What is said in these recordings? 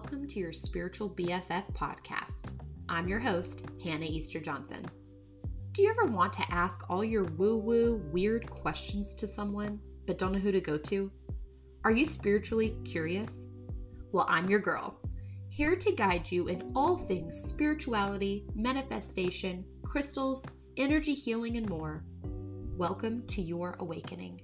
Welcome to your Spiritual BFF podcast. I'm your host, Hannah Easter Johnson. Do you ever want to ask all your woo woo, weird questions to someone, but don't know who to go to? Are you spiritually curious? Well, I'm your girl, here to guide you in all things spirituality, manifestation, crystals, energy healing, and more. Welcome to your awakening.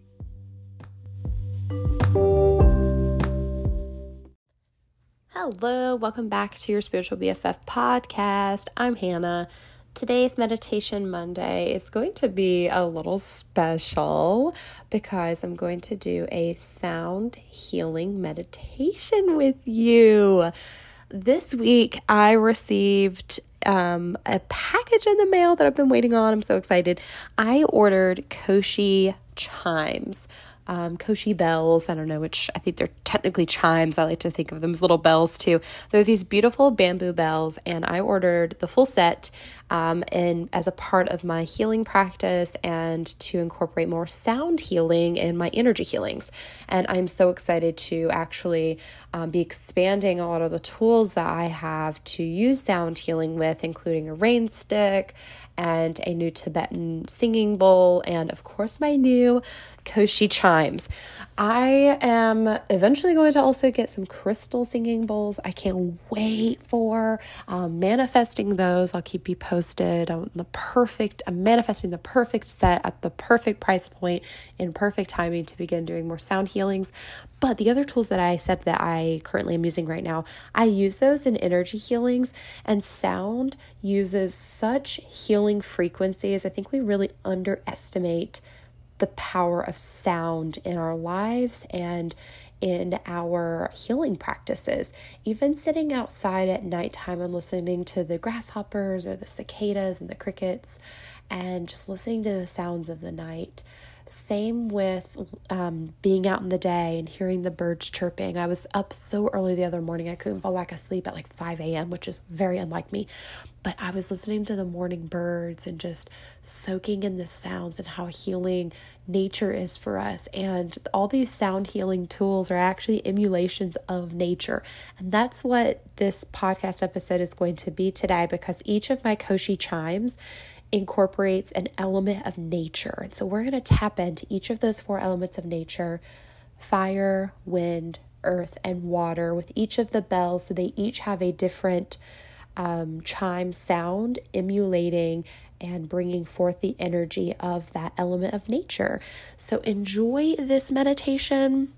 Hello, welcome back to your Spiritual BFF podcast. I'm Hannah. Today's Meditation Monday is going to be a little special because I'm going to do a sound healing meditation with you. This week, I received um, a package in the mail that I've been waiting on. I'm so excited. I ordered Koshi chimes um, Koshi bells. I don't know which, I think they're technically chimes. I like to think of them as little bells too. They're these beautiful bamboo bells, and I ordered the full set um, and as a part of my healing practice and to incorporate more sound healing in my energy healings. And I'm so excited to actually um, be expanding a lot of the tools that I have to use sound healing with, including a rain stick and a new Tibetan singing bowl, and of course, my new Koshi chimes. I am eventually going to also get some crystal singing bowls. I can't wait for um, manifesting those. I'll keep you posted on the perfect, I'm manifesting the perfect set at the perfect price point in perfect timing to begin doing more sound healings. But the other tools that I said that I currently am using right now, I use those in energy healings, and sound uses such healing frequencies. I think we really underestimate the power of sound in our lives and in our healing practices. Even sitting outside at nighttime and listening to the grasshoppers or the cicadas and the crickets and just listening to the sounds of the night same with um, being out in the day and hearing the birds chirping. I was up so early the other morning, I couldn't fall back asleep at like 5 a.m., which is very unlike me. But I was listening to the morning birds and just soaking in the sounds and how healing nature is for us. And all these sound healing tools are actually emulations of nature. And that's what this podcast episode is going to be today because each of my Koshi chimes incorporates an element of nature. And so we're going to tap into each of those four elements of nature fire, wind, earth, and water with each of the bells. So they each have a different um, chime sound, emulating and bringing forth the energy of that element of nature. So enjoy this meditation.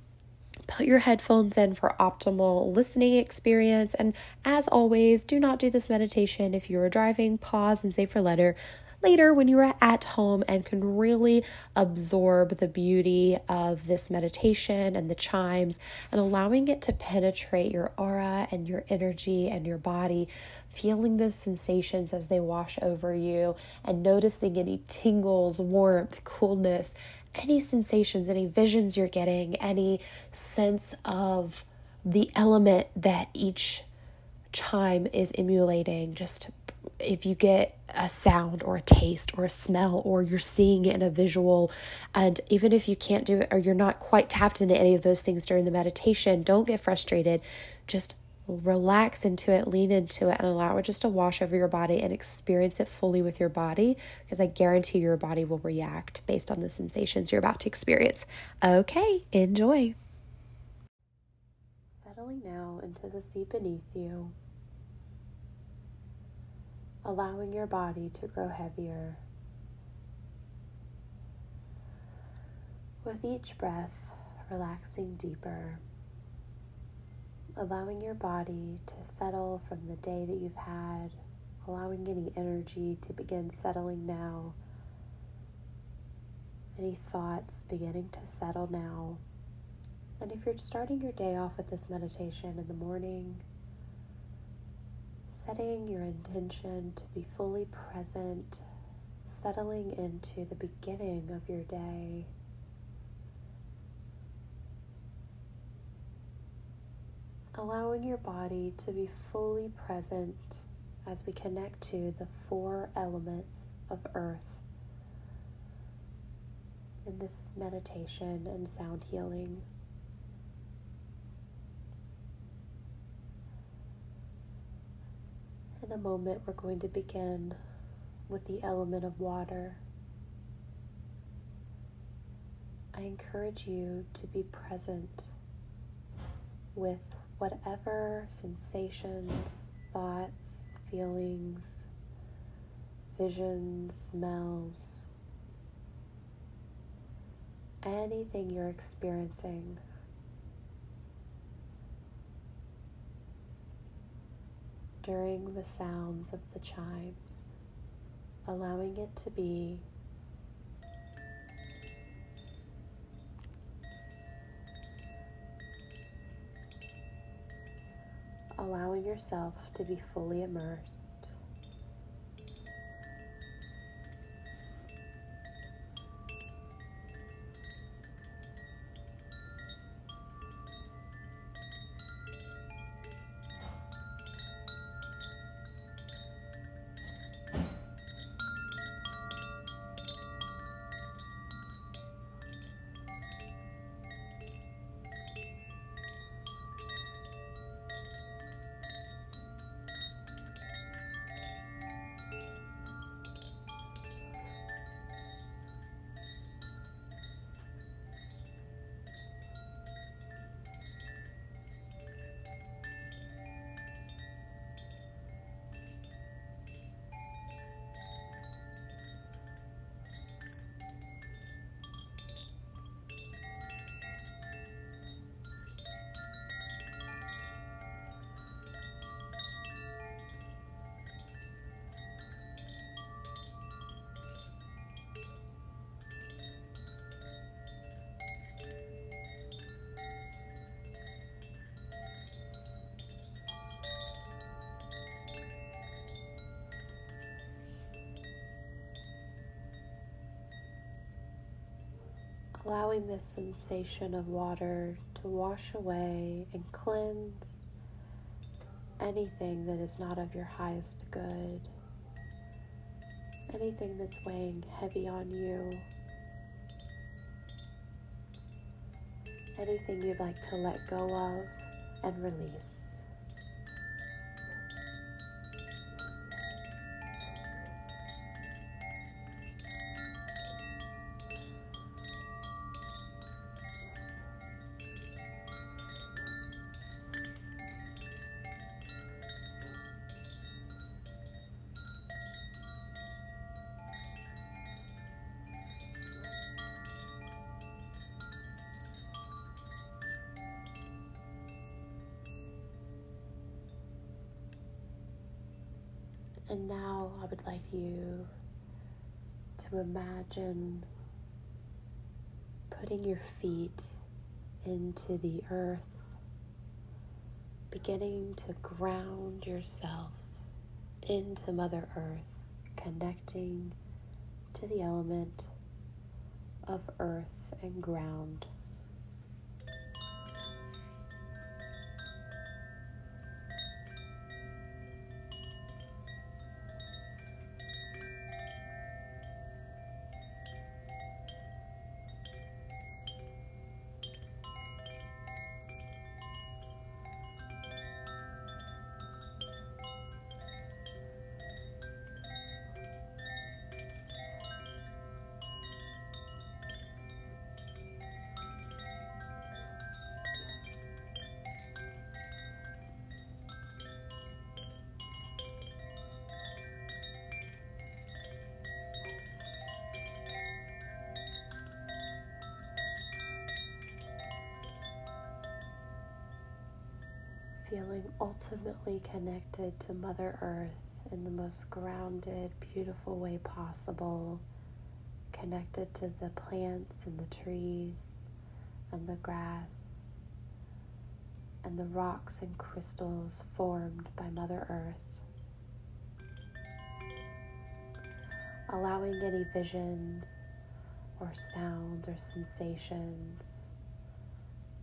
Put your headphones in for optimal listening experience. And as always, do not do this meditation if you are driving. Pause and save for later later when you are at home and can really absorb the beauty of this meditation and the chimes and allowing it to penetrate your aura and your energy and your body, feeling the sensations as they wash over you and noticing any tingles, warmth, coolness, any sensations, any visions you're getting, any sense of the element that each chime is emulating. Just if you get a sound or a taste or a smell or you're seeing it in a visual and even if you can't do it or you're not quite tapped into any of those things during the meditation don't get frustrated. Just relax into it lean into it and allow it just to wash over your body and experience it fully with your body because i guarantee your body will react based on the sensations you're about to experience. Okay enjoy. Settling now into the seat beneath you allowing your body to grow heavier. With each breath, relaxing deeper, allowing your body to settle from the day that you've had, allowing any energy to begin settling now, any thoughts beginning to settle now. And if you're starting your day off with this meditation in the morning, setting your intention to be fully present, settling into the beginning of your day. Allowing your body to be fully present as we connect to the four elements of earth in this meditation and sound healing. In a moment, we're going to begin with the element of water. I encourage you to be present with whatever sensations, thoughts, feelings, visions, smells, anything you're experiencing. During the sounds of the chimes, allowing it to be allowing yourself to be fully immersed. Allowing this sensation of water to wash away and cleanse anything that is not of your highest good, anything that's weighing heavy on you, anything you'd like to let go of and release. And now I would like you to imagine putting your feet into the earth, beginning to ground yourself into Mother Earth, connecting to the element of earth and ground. Feeling ultimately connected to Mother Earth in the most grounded, beautiful way possible, connected to the plants and the trees and the grass and the rocks and crystals formed by Mother Earth. Allowing any visions or sounds or sensations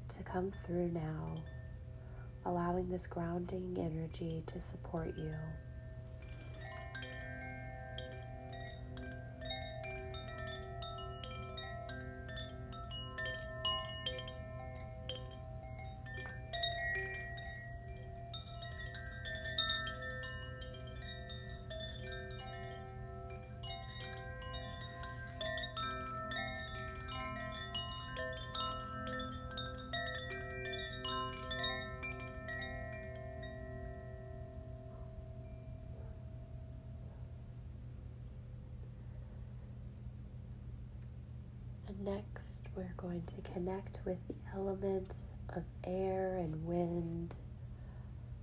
to come through now allowing this grounding energy to support you. We're going to connect with the element of air and wind,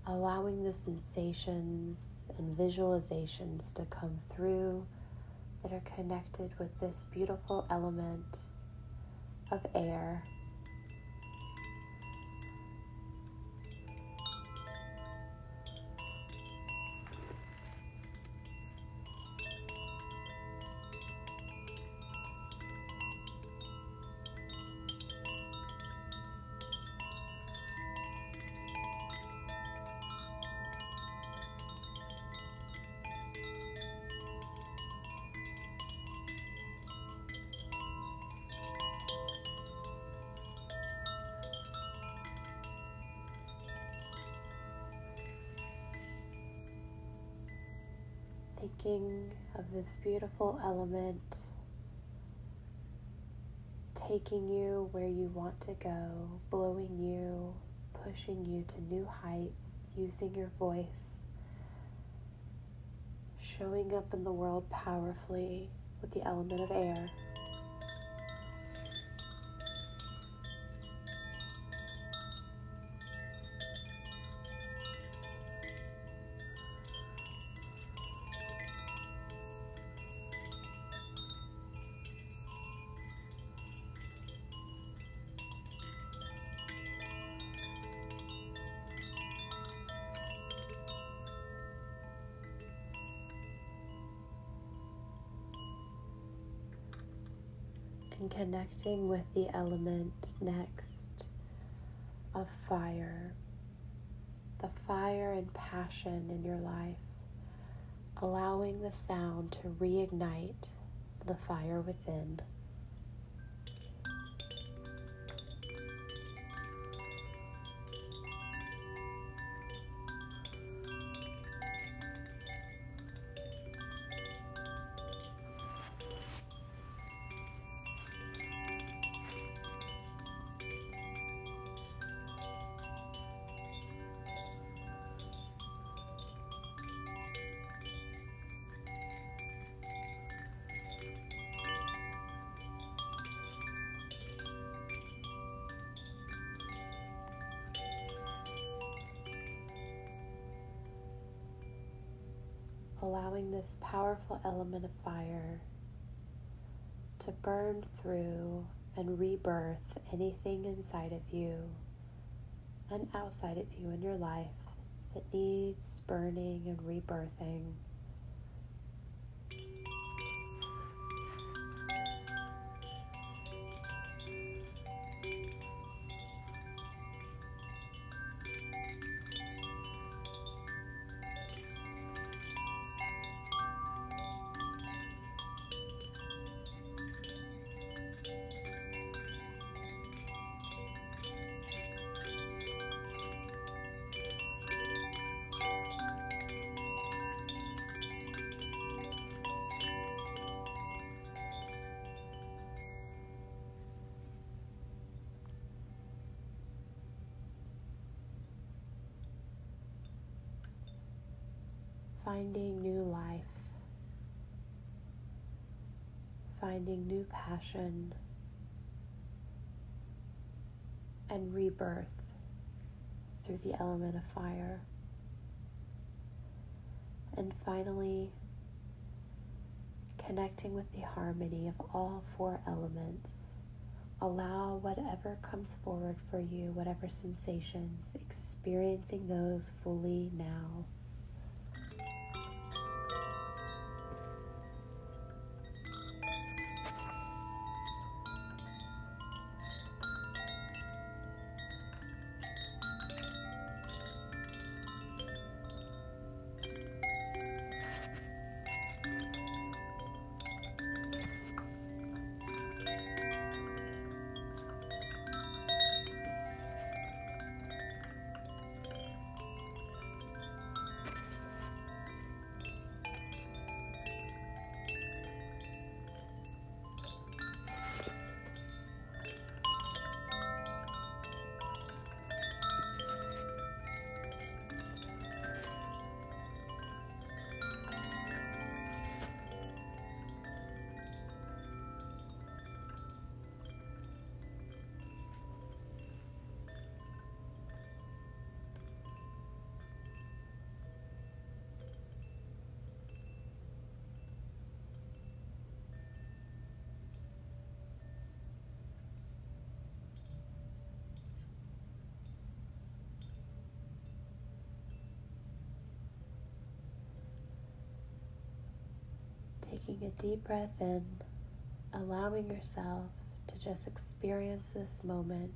allowing the sensations and visualizations to come through that are connected with this beautiful element of air. Thinking of this beautiful element taking you where you want to go, blowing you, pushing you to new heights, using your voice, showing up in the world powerfully with the element of air. And connecting with the element next of fire, the fire and passion in your life, allowing the sound to reignite the fire within. Allowing this powerful element of fire to burn through and rebirth anything inside of you and outside of you in your life that needs burning and rebirthing. Finding new life, finding new passion, and rebirth through the element of fire. And finally, connecting with the harmony of all four elements. Allow whatever comes forward for you, whatever sensations, experiencing those fully now. Taking a deep breath in, allowing yourself to just experience this moment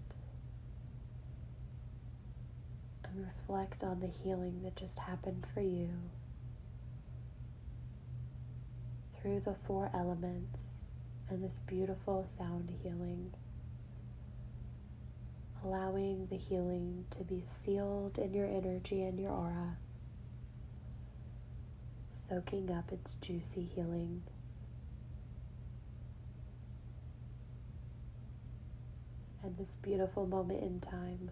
and reflect on the healing that just happened for you through the four elements and this beautiful sound healing. Allowing the healing to be sealed in your energy and your aura, soaking up its juicy healing. And this beautiful moment in time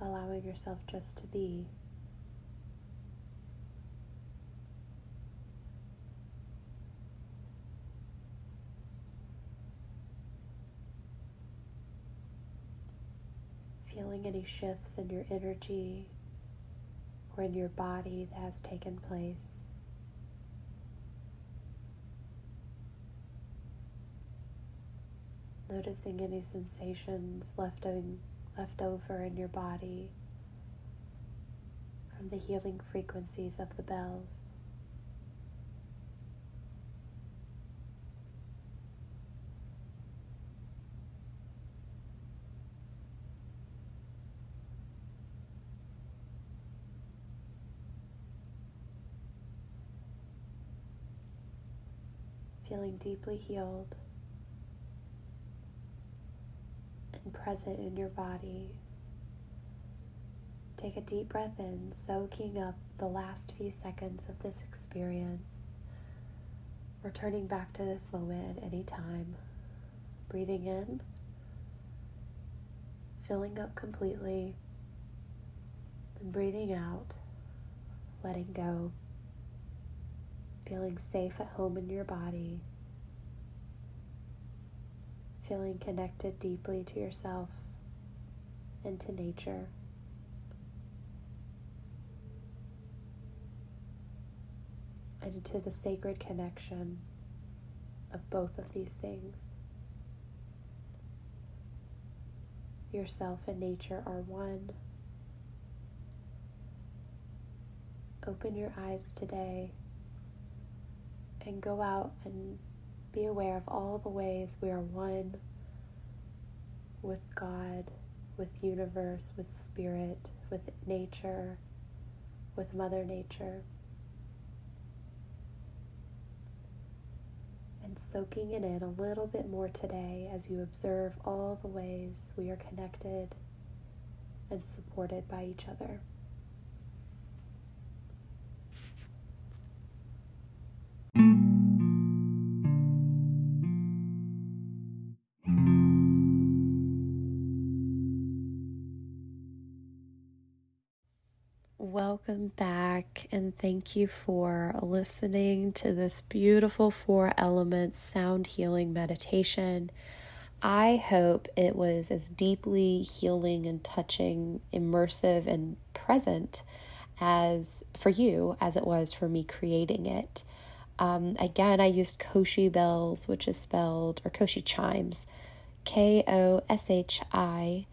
allowing yourself just to be. Feeling any shifts in your energy or in your body that has taken place. Noticing any sensations left left over in your body from the healing frequencies of the bells. Feeling deeply healed. and present in your body. Take a deep breath in, soaking up the last few seconds of this experience. Returning back to this moment at any time. Breathing in, filling up completely, and breathing out, letting go. Feeling safe at home in your body feeling connected deeply to yourself and to nature. And to the sacred connection of both of these things. Yourself and nature are one. Open your eyes today and go out and be aware of all the ways we are one with God, with universe, with spirit, with nature, with Mother Nature. And soaking it in a little bit more today as you observe all the ways we are connected and supported by each other. Welcome back, and thank you for listening to this beautiful four elements sound healing meditation. I hope it was as deeply healing and touching, immersive, and present as for you as it was for me creating it. Um, again, I used Koshi bells, which is spelled, or Koshi chimes, K O S H I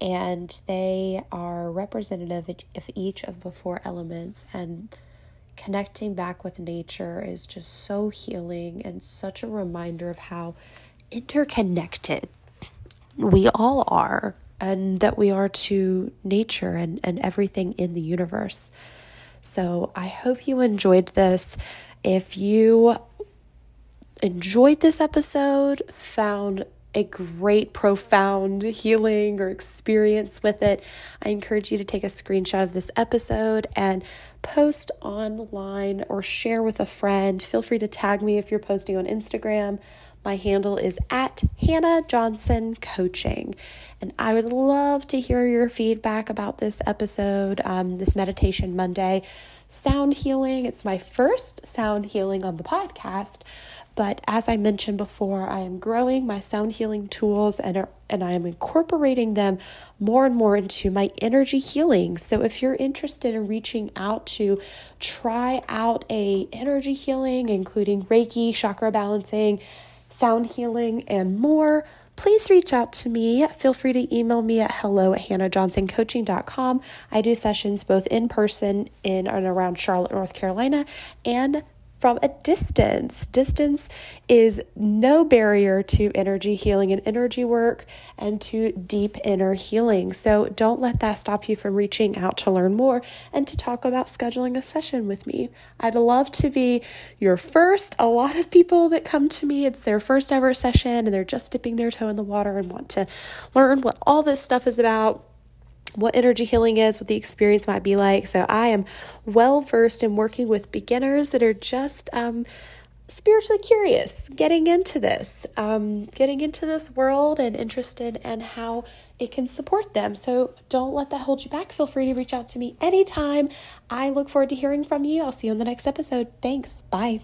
and they are representative of each of the four elements and connecting back with nature is just so healing and such a reminder of how interconnected we all are and that we are to nature and, and everything in the universe. So I hope you enjoyed this. If you enjoyed this episode, found a great, profound healing or experience with it, I encourage you to take a screenshot of this episode and post online or share with a friend. Feel free to tag me if you're posting on Instagram. My handle is at Hannah Johnson Coaching. And I would love to hear your feedback about this episode, um, this Meditation Monday sound healing. It's my first sound healing on the podcast. But as I mentioned before, I am growing my sound healing tools and, are, and I am incorporating them more and more into my energy healing. So if you're interested in reaching out to try out a energy healing, including Reiki, chakra balancing, sound healing, and more, please reach out to me. Feel free to email me at hello at hannahjohnsoncoaching.com. I do sessions both in person in and around Charlotte, North Carolina, and from a distance. Distance is no barrier to energy healing and energy work and to deep inner healing. So don't let that stop you from reaching out to learn more and to talk about scheduling a session with me. I'd love to be your first. A lot of people that come to me, it's their first ever session and they're just dipping their toe in the water and want to learn what all this stuff is about what energy healing is, what the experience might be like. So I am well versed in working with beginners that are just um, spiritually curious, getting into this, um, getting into this world and interested in how it can support them. So don't let that hold you back. Feel free to reach out to me anytime. I look forward to hearing from you. I'll see you on the next episode. Thanks. Bye.